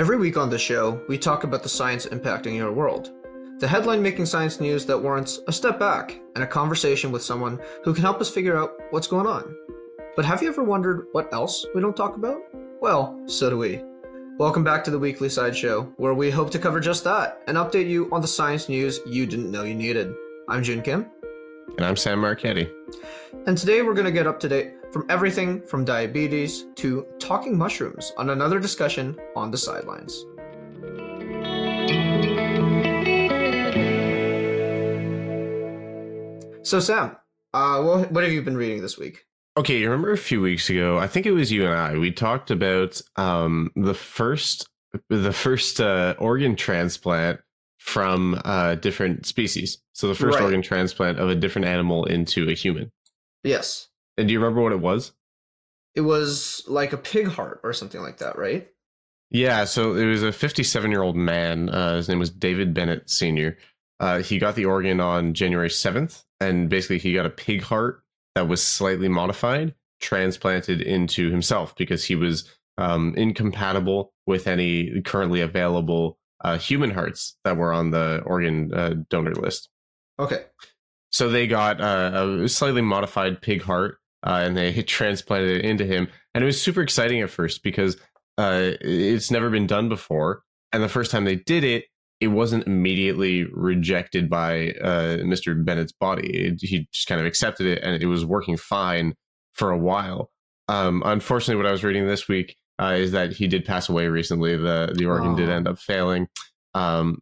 Every week on the show, we talk about the science impacting your world. The headline making science news that warrants a step back and a conversation with someone who can help us figure out what's going on. But have you ever wondered what else we don't talk about? Well, so do we. Welcome back to the Weekly Sideshow, where we hope to cover just that and update you on the science news you didn't know you needed. I'm Jun Kim. And I'm Sam Marchetti. And today we're going to get up to date from everything from diabetes to talking mushrooms on another discussion on the sidelines. So, Sam, uh, what, what have you been reading this week? Okay, you remember a few weeks ago? I think it was you and I. We talked about um, the first the first uh, organ transplant from uh, different species. So the first right. organ transplant of a different animal into a human. Yes. And do you remember what it was? It was like a pig heart or something like that, right? Yeah. So it was a 57 year old man. Uh, his name was David Bennett Sr. Uh, he got the organ on January 7th, and basically he got a pig heart that was slightly modified, transplanted into himself because he was um, incompatible with any currently available uh, human hearts that were on the organ uh, donor list. Okay. So they got uh, a slightly modified pig heart uh, and they transplanted it into him. And it was super exciting at first because uh, it's never been done before. And the first time they did it, it wasn't immediately rejected by uh, Mr. Bennett's body. It, he just kind of accepted it and it was working fine for a while. Um, unfortunately, what I was reading this week uh, is that he did pass away recently. The the organ did end up failing. Um,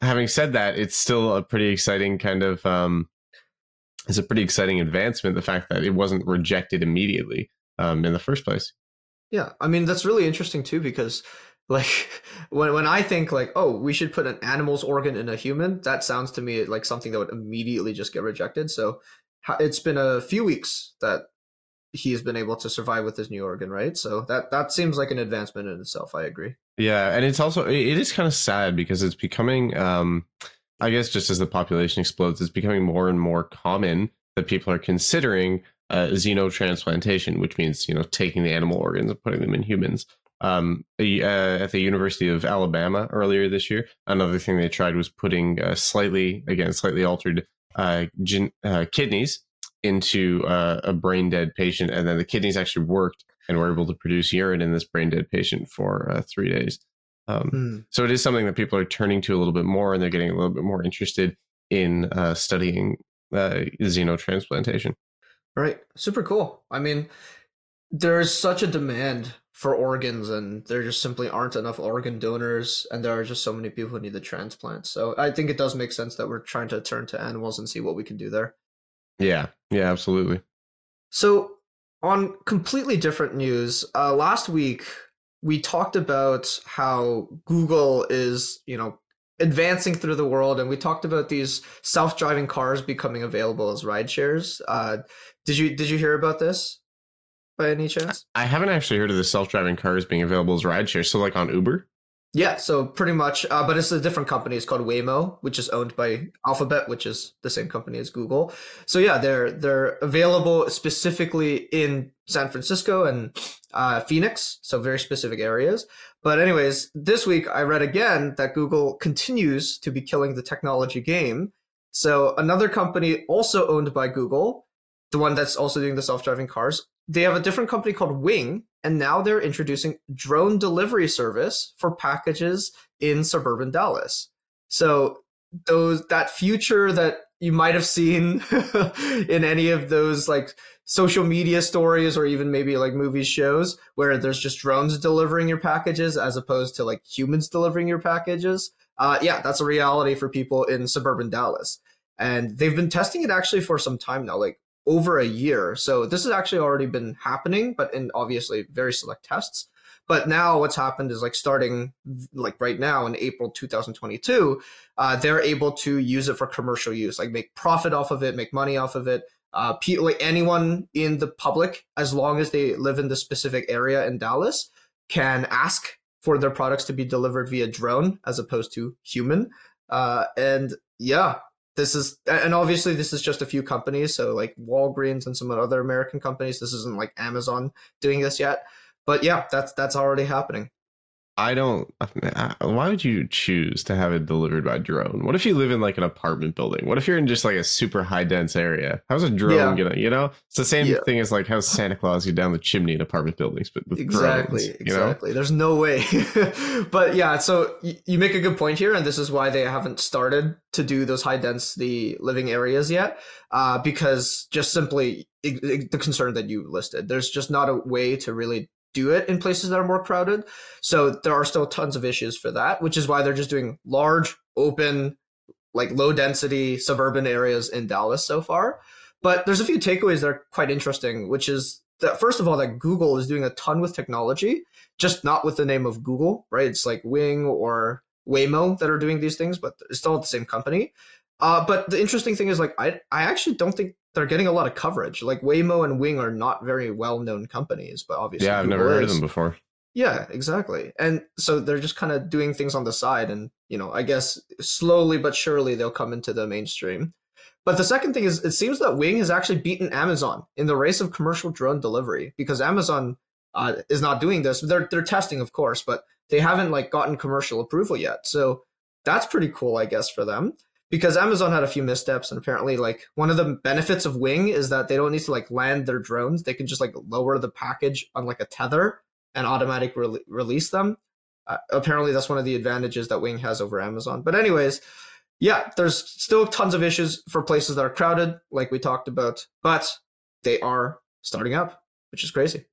having said that, it's still a pretty exciting kind of um, it's a pretty exciting advancement. The fact that it wasn't rejected immediately um, in the first place. Yeah, I mean that's really interesting too because like when when I think like oh we should put an animal's organ in a human, that sounds to me like something that would immediately just get rejected. So it's been a few weeks that he's been able to survive with his new organ, right? So that that seems like an advancement in itself. I agree. Yeah, and it's also it is kind of sad because it's becoming um I guess just as the population explodes, it's becoming more and more common that people are considering uh, xenotransplantation, which means you know taking the animal organs and putting them in humans. Um, uh, at the University of Alabama earlier this year, another thing they tried was putting uh, slightly, again, slightly altered uh, uh, kidneys into uh, a brain dead patient, and then the kidneys actually worked and were able to produce urine in this brain dead patient for three days. Um, mm. So it is something that people are turning to a little bit more, and they're getting a little bit more interested in uh, studying uh, xenotransplantation. Right, super cool. I mean, there's such a demand for organs, and there just simply aren't enough organ donors, and there are just so many people who need the transplant. So I think it does make sense that we're trying to turn to animals and see what we can do there. Yeah, yeah, absolutely. So on completely different news, uh, last week we talked about how Google is, you know, advancing through the world, and we talked about these self-driving cars becoming available as ride shares. Uh, did you did you hear about this by any chance? I haven't actually heard of the self-driving cars being available as ride shares. So, like on Uber. Yeah, so pretty much, uh, but it's a different company. It's called Waymo, which is owned by Alphabet, which is the same company as Google. So yeah, they're they're available specifically in San Francisco and uh, Phoenix, so very specific areas. But anyways, this week I read again that Google continues to be killing the technology game. So another company also owned by Google, the one that's also doing the self-driving cars, they have a different company called Wing, and now they're introducing drone delivery service for packages in suburban Dallas. So those that future that you might have seen in any of those like social media stories or even maybe like movie shows where there's just drones delivering your packages as opposed to like humans delivering your packages. Uh, yeah, that's a reality for people in suburban Dallas. And they've been testing it actually for some time now. Like over a year. So this has actually already been happening, but in obviously very select tests. But now what's happened is like starting like right now in April 2022, uh, they're able to use it for commercial use, like make profit off of it, make money off of it. Uh, like anyone in the public, as long as they live in the specific area in Dallas, can ask for their products to be delivered via drone as opposed to human. Uh, and yeah, this is and obviously this is just a few companies so like walgreens and some other american companies this isn't like amazon doing this yet but yeah that's that's already happening I don't. Why would you choose to have it delivered by drone? What if you live in like an apartment building? What if you're in just like a super high dense area? How's a drone Yeah. gonna? You know, it's the same Yeah. thing as like how Santa Claus get down the chimney in apartment buildings, but with exactly drones. You know, exactly there's no way but yeah so you make a good point here and this is why they haven't started to do those high density living areas yet uh, because just simply the concern that you listed there's just not a way to really do it in places that are more crowded. So there are still tons of issues for that which is why they're just doing large open like low density suburban areas in dallas so far. But there's a few takeaways that are quite interesting which is that first of all that google is doing a ton with technology just not with the name of google right? It's like wing or waymo that are doing these things but it's still the same company. Uh, but the interesting thing is like I, I actually don't think they're getting a lot of coverage like waymo and wing are not very well known companies but obviously yeah, I've Google never heard of them before. Yeah, exactly. And so they're just kind of doing things on the side and, you know, I guess slowly but surely they'll come into the mainstream. But the second thing is it seems that Wing has actually beaten Amazon in the race of commercial drone delivery because Amazon uh, is not doing this. They're they're testing, of course, but they haven't like gotten commercial approval yet. So that's pretty cool, I guess, for them. Because Amazon had a few missteps, and apparently, like one of the benefits of Wing is that they don't need to like land their drones; they can just like lower the package on like a tether and automatic re- release them. Uh, apparently, that's one of the advantages that Wing has over Amazon. But anyways, yeah, there's still tons of issues for places that are crowded, like we talked about, but they are starting up, which is crazy.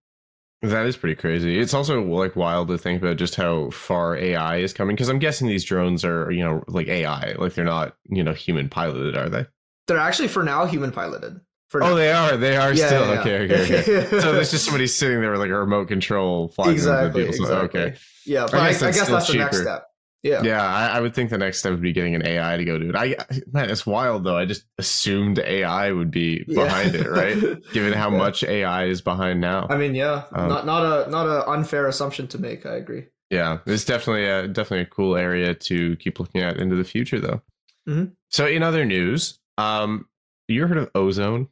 That is pretty crazy. It's also like wild to think about just how far AI is coming because I'm guessing these drones are, you know, like AI, like they're not, you know, human piloted, are they? They're actually for now human piloted. For Oh, now. they are. They are Yeah, still. yeah, yeah. Okay, okay, okay. so there's just somebody sitting there with like a remote control flying exactly. Exactly. Okay. Yeah, but I, I guess guess, that's still the next step. Yeah. Yeah, I, I would think the next step would be getting an AI to go do it. I man, it's wild though. I just assumed AI would be Yeah. behind it, right? Given how Yeah. much AI is behind now. I mean, yeah, Um, not not a not a unfair assumption to make. I agree. Yeah, it's definitely a definitely a cool area to keep looking at into the future, though. Mhm. So, in other news, um, you heard of ozone?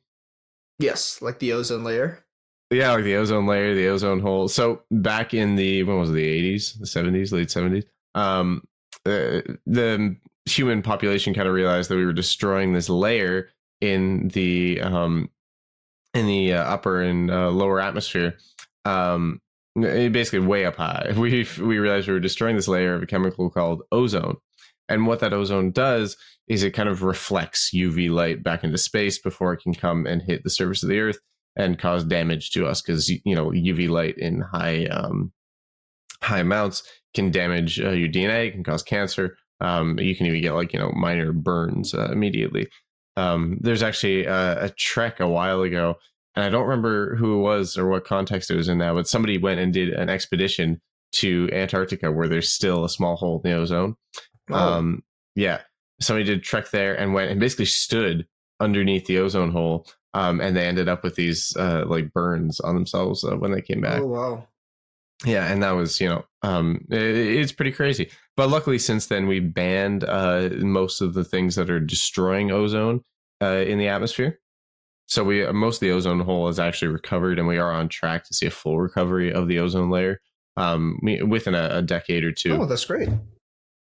Yes, like the ozone layer. Yeah, like the ozone layer, the ozone hole. So back in the when was it, the eighties, the seventies, late seventies, um, uh, the human population kind of realized that we were destroying this layer in the um in the uh, upper and uh, lower atmosphere. Um, eh, basically way up high. We we realized we were destroying this layer of a chemical called ozone, and what that ozone does is it kind of reflects UV light back into space before it can come and hit the surface of the Earth and cause damage to us because you know UV light in high um, high amounts can damage uh, your DNA, can cause cancer. Um, you can even get like you know minor burns uh, immediately. Um, there's actually a, a trek a while ago, and I don't remember who it was or what context it was in now, but somebody went and did an expedition to Antarctica where there's still a small hole in the ozone. Oh, Um, yeah, somebody did trek there and went and basically stood underneath the ozone hole, um, and they ended up with these uh, like burns on themselves uh, when they came back. oh wow. Yeah, and that was you know um, it, it's pretty crazy. But luckily, since then we banned uh, most of the things that are destroying ozone uh, in the atmosphere. So we most of the ozone hole is actually recovered, and we are on track to see a full recovery of the ozone layer um, within a, a decade or two. Oh, that's great.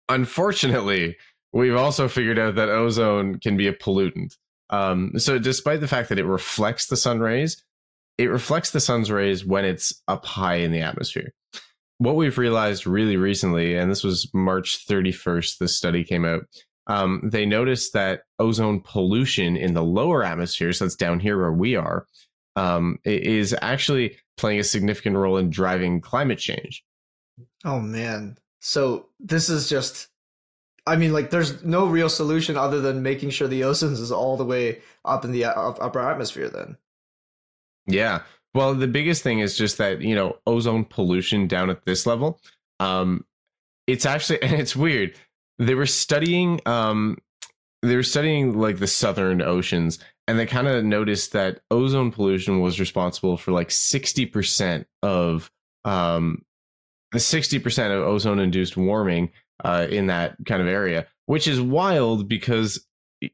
Unfortunately, we've also figured out that ozone can be a pollutant. Um, so, despite the fact that it reflects the sun rays, it reflects the sun's rays when it's up high in the atmosphere. What we've realized really recently, and this was March 31st, this study came out, um, they noticed that ozone pollution in the lower atmosphere, so that's down here where we are, um, is actually playing a significant role in driving climate change. Oh man. So this is just I mean like there's no real solution other than making sure the ozones is all the way up in the upper atmosphere then. Yeah. Well, the biggest thing is just that, you know, ozone pollution down at this level. Um it's actually and it's weird. They were studying um they were studying like the southern oceans and they kind of noticed that ozone pollution was responsible for like 60% of um 60% of ozone induced warming uh in that kind of area, which is wild because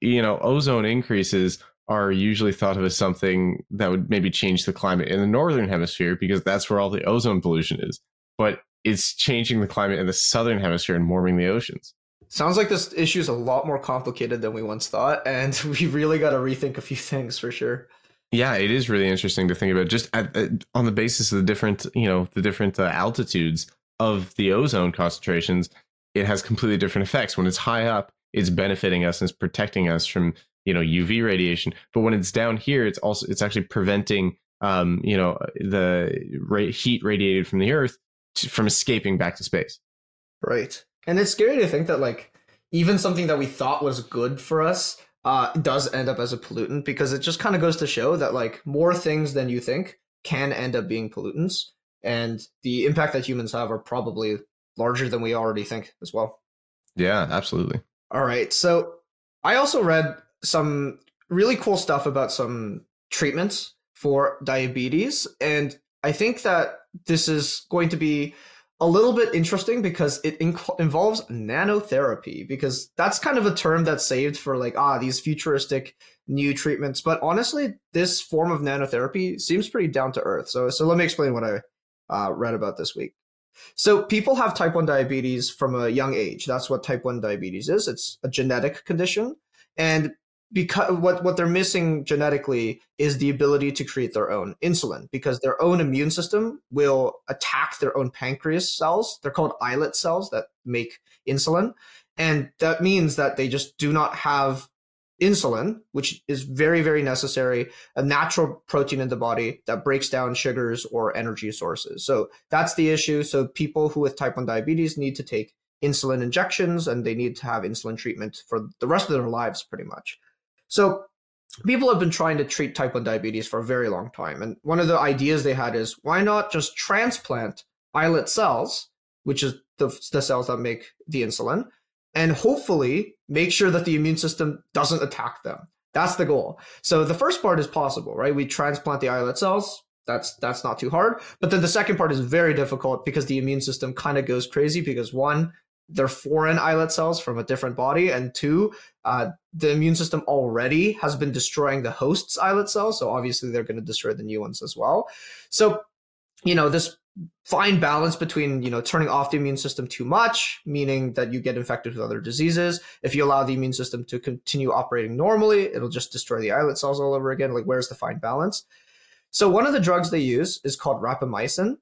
you know, ozone increases are usually thought of as something that would maybe change the climate in the northern hemisphere because that's where all the ozone pollution is. But it's changing the climate in the southern hemisphere and warming the oceans. Sounds like this issue is a lot more complicated than we once thought, and we really got to rethink a few things for sure. Yeah, it is really interesting to think about just at, at, on the basis of the different, you know, the different uh, altitudes of the ozone concentrations. It has completely different effects. When it's high up, it's benefiting us and it's protecting us from, you know, UV radiation. But when it's down here, it's also it's actually preventing, um, you know, the ra- heat radiated from the Earth to, from escaping back to space. Right, and it's scary to think that like even something that we thought was good for us uh, does end up as a pollutant because it just kind of goes to show that like more things than you think can end up being pollutants, and the impact that humans have are probably larger than we already think as well. Yeah, absolutely. All right, so I also read some really cool stuff about some treatments for diabetes, and I think that this is going to be a little bit interesting because it inc- involves nanotherapy because that's kind of a term that's saved for like ah these futuristic new treatments. But honestly this form of nanotherapy seems pretty down to earth. So so let me explain what i uh, read about this week. So people have type 1 diabetes from a young age. That's what type 1 diabetes is. It's a genetic condition. And because what what they're missing genetically is the ability to create their own insulin because their own immune system will attack their own pancreas cells. They're called islet cells that make insulin. And that means that they just do not have insulin which is very very necessary a natural protein in the body that breaks down sugars or energy sources. So that's the issue. So people who with type 1 diabetes need to take insulin injections and they need to have insulin treatment for the rest of their lives pretty much so people have been trying to treat type 1 diabetes for a very long time. And one of the ideas they had is why not just transplant islet cells, which is the, the cells that make the insulin, and hopefully make sure that the immune system doesn't attack them. That's the goal. So the first part is possible, right? We transplant the islet cells. That's that's not too hard. But then the second part is very difficult because the immune system kind of goes crazy because one, they're foreign islet cells from a different body, and two, uh, the immune system already has been destroying the host's islet cells, so obviously they're going to destroy the new ones as well. So, you know, this fine balance between you know turning off the immune system too much meaning that you get infected with other diseases. If you allow the immune system to continue operating normally it'll just destroy the islet cells all over again. Like where's the fine balance? So one of the drugs they use is called rapamycin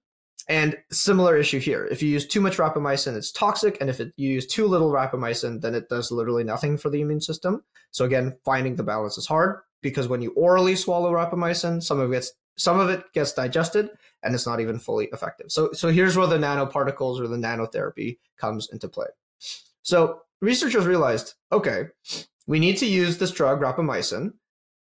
and similar issue here. If you use too much rapamycin, it's toxic. And if it, you use too little rapamycin, then it does literally nothing for the immune system. So again, finding the balance is hard because when you orally swallow rapamycin, some of it gets some of it gets digested and it's not even fully effective. So so here's where the nanoparticles or the nanotherapy comes into play. So researchers realized, okay, we need to use this drug rapamycin.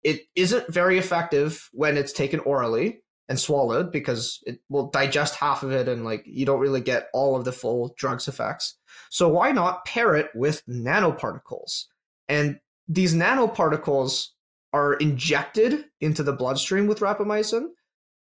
It isn't very effective when it's taken orally and swallowed because it will digest half of it and like you don't really get all of the full drug's effects. So why not pair it with nanoparticles? And these nanoparticles are injected into the bloodstream with rapamycin.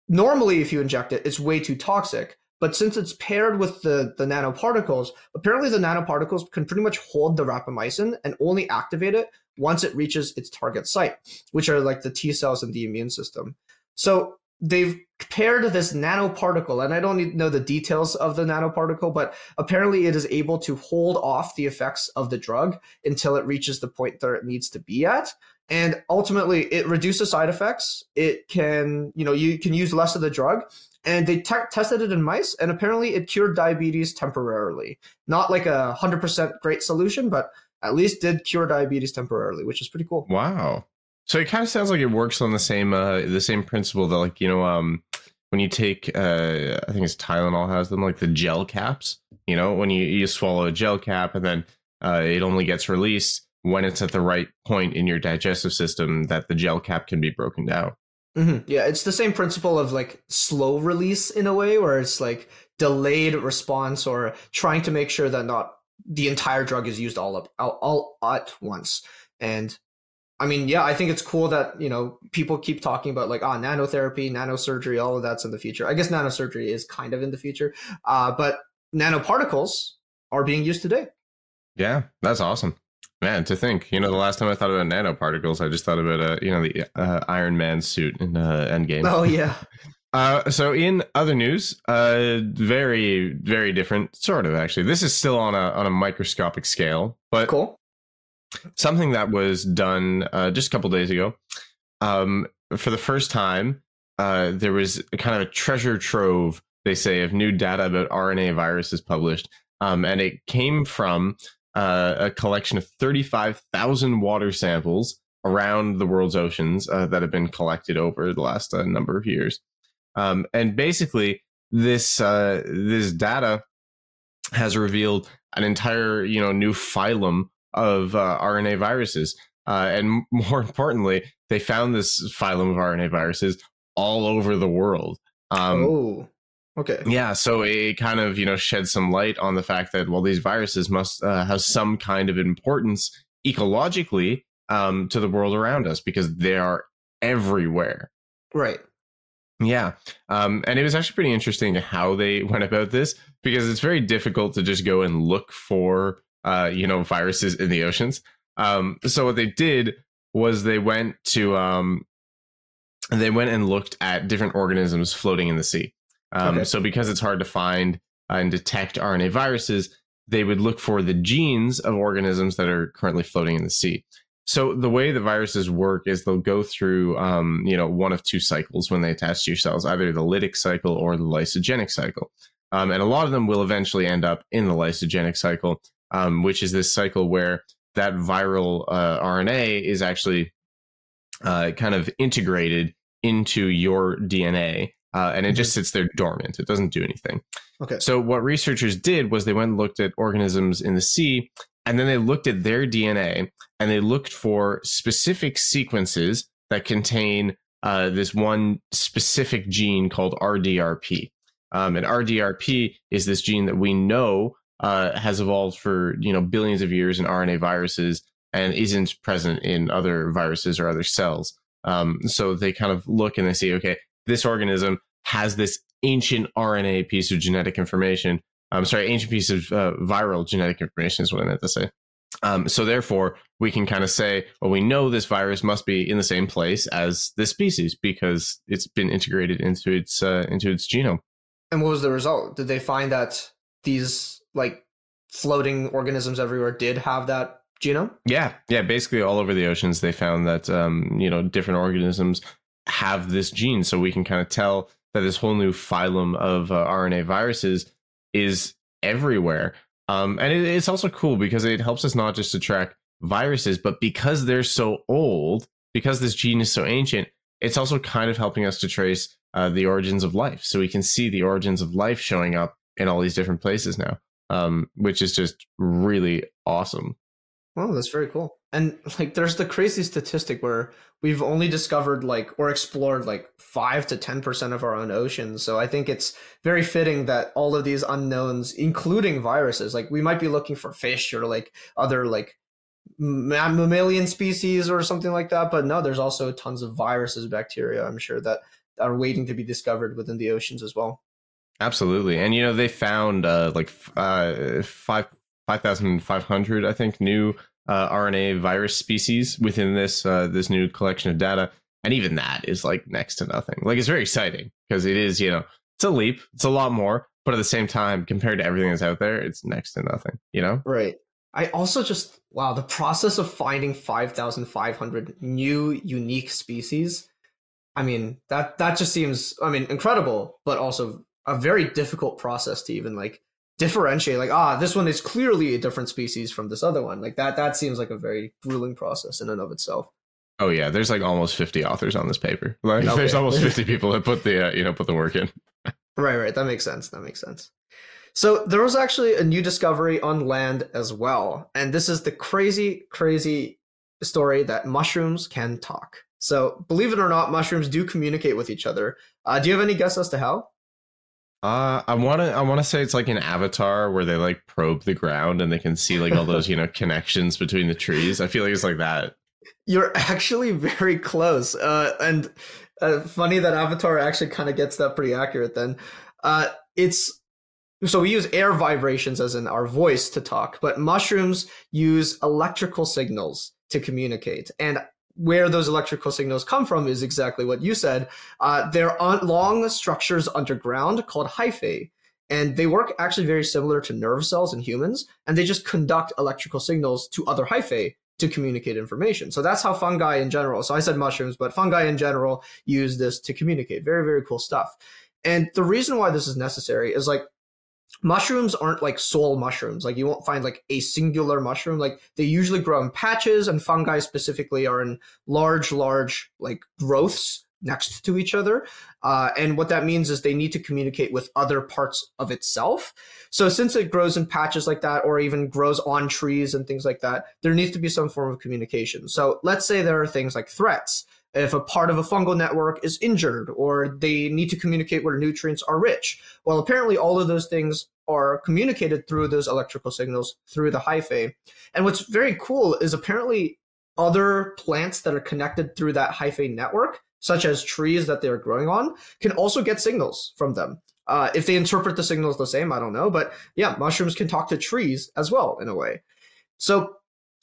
Normally, if you inject it, it's way too toxic. But since it's paired with the, the nanoparticles, apparently the nanoparticles can pretty much hold the rapamycin and only activate it once it reaches its target site, which are like the T cells in the immune system. So they've paired this nanoparticle, and I don't know the details of the nanoparticle, but apparently it is able to hold off the effects of the drug until it reaches the point that it needs to be at. And ultimately, it reduces side effects. It can, you know, you can use less of the drug. And they te- tested it in mice, and apparently it cured diabetes temporarily. Not like a 100% great solution, but at least did cure diabetes temporarily, which is pretty cool. Wow. So it kind of sounds like it works on the same uh, the same principle that like you know um when you take uh I think it's Tylenol has them like the gel caps. You know when you you swallow a gel cap and then uh, it only gets released when it's at the right point in your digestive system that the gel cap can be broken down. Mm-hmm. Yeah, it's the same principle of like slow release in a way, where it's like delayed response or trying to make sure that not the entire drug is used all up all, all at once. And I mean, yeah, I think it's cool that, you know, people keep talking about like, ah, oh, nanotherapy, nanosurgery, all of that's in the future. I guess nanosurgery is kind of in the future. Uh, but nanoparticles are being used today. Yeah, that's awesome. Man, to think, you know, the last time I thought about nanoparticles, I just thought about, uh, you know, the uh, Iron Man suit in uh, Endgame. Oh, yeah. Uh, so in other news, uh, very very different, sort of actually. This is still on a on a microscopic scale, but Cool. Something that was done uh, just a couple days ago. Um, for the first time, uh, there was kind of a treasure trove, they say, of new data about RNA viruses published, um, and it came from uh, a collection of thirty-five thousand water samples around the world's oceans uh, that have been collected over the last uh, number of years. Um, and basically, this uh, this data has revealed an entire you know new phylum of uh, RNA viruses, uh, and more importantly, they found this phylum of RNA viruses all over the world. Um, oh. Okay. yeah, so it kind of you know shed some light on the fact that well, these viruses must uh, have some kind of importance ecologically um, to the world around us because they are everywhere. Right. Yeah. Um, and it was actually pretty interesting how they went about this because it's very difficult to just go and look for, uh, you know, viruses in the oceans. Um, so what they did was they went to, um, they went and looked at different organisms floating in the sea. Um, Okay. So because it's hard to find and detect RNA viruses, they would look for the genes of organisms that are currently floating in the sea. So the way the viruses work is they'll go through, um, you know, one of two cycles when they attach to your cells, either the lytic cycle or the lysogenic cycle. Um, and a lot of them will eventually end up in the lysogenic cycle, um, which is this cycle where that viral uh, RNA is actually uh, kind of integrated into your DNA, uh, and it just sits there dormant. It doesn't do anything. Okay. So what researchers did was they went and looked at organisms in the sea, and then they looked at their DNA and they looked for specific sequences that contain uh, this one specific gene called RDRP. Um, and RDRP is this gene that we know uh, has evolved for you know billions of years in RNA viruses and isn't present in other viruses or other cells. Um, so they kind of look and they see, okay, this organism has this ancient RNA piece of genetic information. I'm sorry, ancient piece of uh, viral genetic information is what I meant to say. Um, so therefore, we can kind of say, well, we know this virus must be in the same place as this species because it's been integrated into its uh, into its genome. And what was the result? Did they find that these like floating organisms everywhere did have that genome? Yeah, yeah. Basically, all over the oceans, they found that um, you know different organisms have this gene, so we can kind of tell that this whole new phylum of uh, RNA viruses is everywhere. Um, and it, it's also cool because it helps us not just to track viruses, but because they're so old, because this gene is so ancient, it's also kind of helping us to trace uh, the origins of life. So we can see the origins of life showing up in all these different places now, um, which is just really awesome. Oh, that's very cool. And like, there's the crazy statistic where we've only discovered like or explored like five to ten percent of our own oceans. So I think it's very fitting that all of these unknowns, including viruses, like we might be looking for fish or like other like mammalian species or something like that. But no, there's also tons of viruses, bacteria. I'm sure that are waiting to be discovered within the oceans as well. Absolutely, and you know they found uh, like uh, five five thousand five hundred, I think, new uh, RNA virus species within this uh, this new collection of data, and even that is like next to nothing. Like it's very exciting because it is, you know, it's a leap, it's a lot more, but at the same time, compared to everything that's out there, it's next to nothing. You know? Right. I also just wow the process of finding five thousand five hundred new unique species. I mean that that just seems I mean incredible, but also a very difficult process to even like differentiate. Like ah, this one is clearly a different species from this other one. Like that that seems like a very grueling process in and of itself. Oh yeah, there's like almost fifty authors on this paper. Like Okay. there's almost fifty people that put the uh, you know put the work in. Right, right. That makes sense. That makes sense. So there was actually a new discovery on land as well. And this is the crazy, crazy story that mushrooms can talk. So believe it or not, mushrooms do communicate with each other. Uh, do you have any guess as to how? Uh, I want to I want to say it's like an avatar where they like probe the ground and they can see like all those you know connections between the trees. I feel like it's like that. You're actually very close. Uh, and uh, funny that Avatar actually kind of gets that pretty accurate then. Uh, it's so we use air vibrations as in our voice to talk, but mushrooms use electrical signals to communicate. And where those electrical signals come from is exactly what you said. Uh, they're on long structures underground called hyphae. And they work actually very similar to nerve cells in humans, and they just conduct electrical signals to other hyphae to communicate information. So that's how fungi in general, so I said mushrooms, but fungi in general use this to communicate. Very, very cool stuff. And the reason why this is necessary is like mushrooms aren't like sole mushrooms. Like you won't find like a singular mushroom. Like they usually grow in patches, and fungi specifically are in large, large like growths next to each other. Uh, and what that means is they need to communicate with other parts of itself. So since it grows in patches like that, or even grows on trees and things like that, there needs to be some form of communication. So let's say there are things like threats. If a part of a fungal network is injured or they need to communicate where nutrients are rich. Well, apparently all of those things are communicated through those electrical signals through the hyphae. And what's very cool is apparently other plants that are connected through that hyphae network such as trees that they're growing on, can also get signals from them. Uh, if they interpret the signals the same, I don't know. But yeah, mushrooms can talk to trees as well in a way. So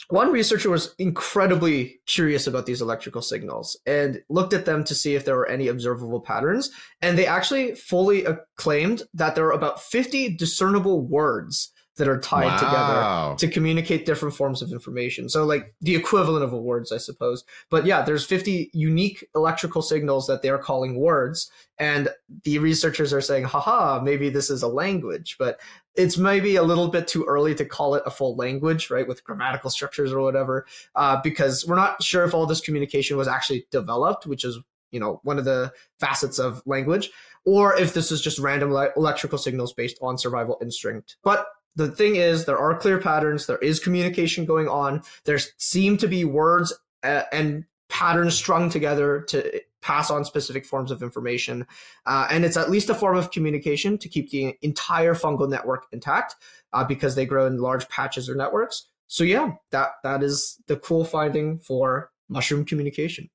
one researcher was incredibly curious about these electrical signals and looked at them to see if there were any observable patterns. And they actually fully claimed that there are about 50 discernible words that are tied wow. together to communicate different forms of information. So like the equivalent of words, I suppose. But yeah, there's 50 unique electrical signals that they're calling words. And the researchers are saying, haha, maybe this is a language, but it's maybe a little bit too early to call it a full language, right? With grammatical structures or whatever, uh, because we're not sure if all this communication was actually developed, which is, you know, one of the facets of language, or if this is just random electrical signals based on survival instinct. But the thing is, there are clear patterns. There is communication going on. There seem to be words uh, and patterns strung together to pass on specific forms of information. Uh, and it's at least a form of communication to keep the entire fungal network intact uh, because they grow in large patches or networks. So yeah, that that is the cool finding for mushroom communication.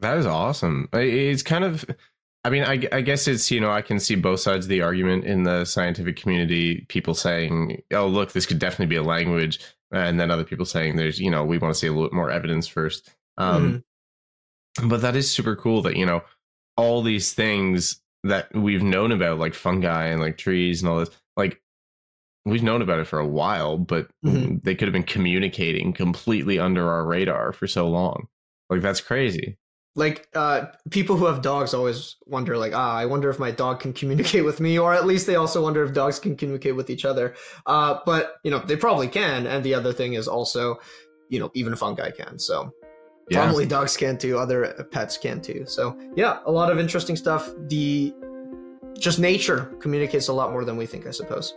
That is awesome. It's kind of I mean, I, I, guess it's, you know, I can see both sides of the argument in the scientific community. People saying, oh, look, this could definitely be a language. And then other people saying, there's, you know, we want to see a little bit more evidence first. Um, mm-hmm. But that is super cool that, you know, all these things that we've known about, like fungi and like trees and all this, like we've known about it for a while, but mm-hmm. they could have been communicating completely under our radar for so long. Like, that's crazy like uh, people who have dogs always wonder like ah i wonder if my dog can communicate with me or at least they also wonder if dogs can communicate with each other. Uh, but you know they probably can and the other thing is also you know even fungi can so yeah. probably dogs can too other pets can too. So yeah a lot of interesting stuff. The just nature communicates a lot more than we think i suppose.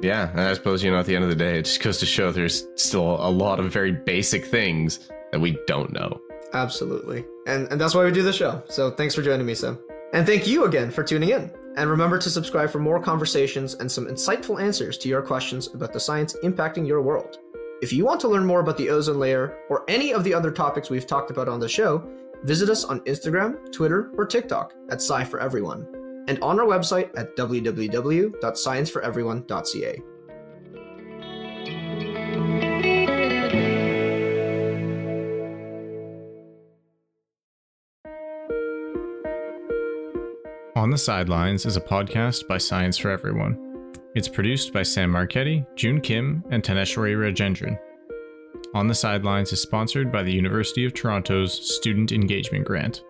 Yeah and i suppose you know at the end of the day it just goes to show there's still a lot of very basic things that we don't know Absolutely. And and that's why we do the show. So thanks for joining me, Sam. And thank you again for tuning in. And remember to subscribe for more conversations and some insightful answers to your questions about the science impacting your world. If you want to learn more about the ozone layer or any of the other topics we've talked about on the show, visit us on Instagram, Twitter, or TikTok at Sci for Everyone, and on our website at www.scienceforeveryone.ca. the Sidelines is a podcast by Science for Everyone. It's produced by Sam Marchetti, June Kim, and Taneshwari Rajendran. On the Sidelines is sponsored by the University of Toronto's Student Engagement Grant.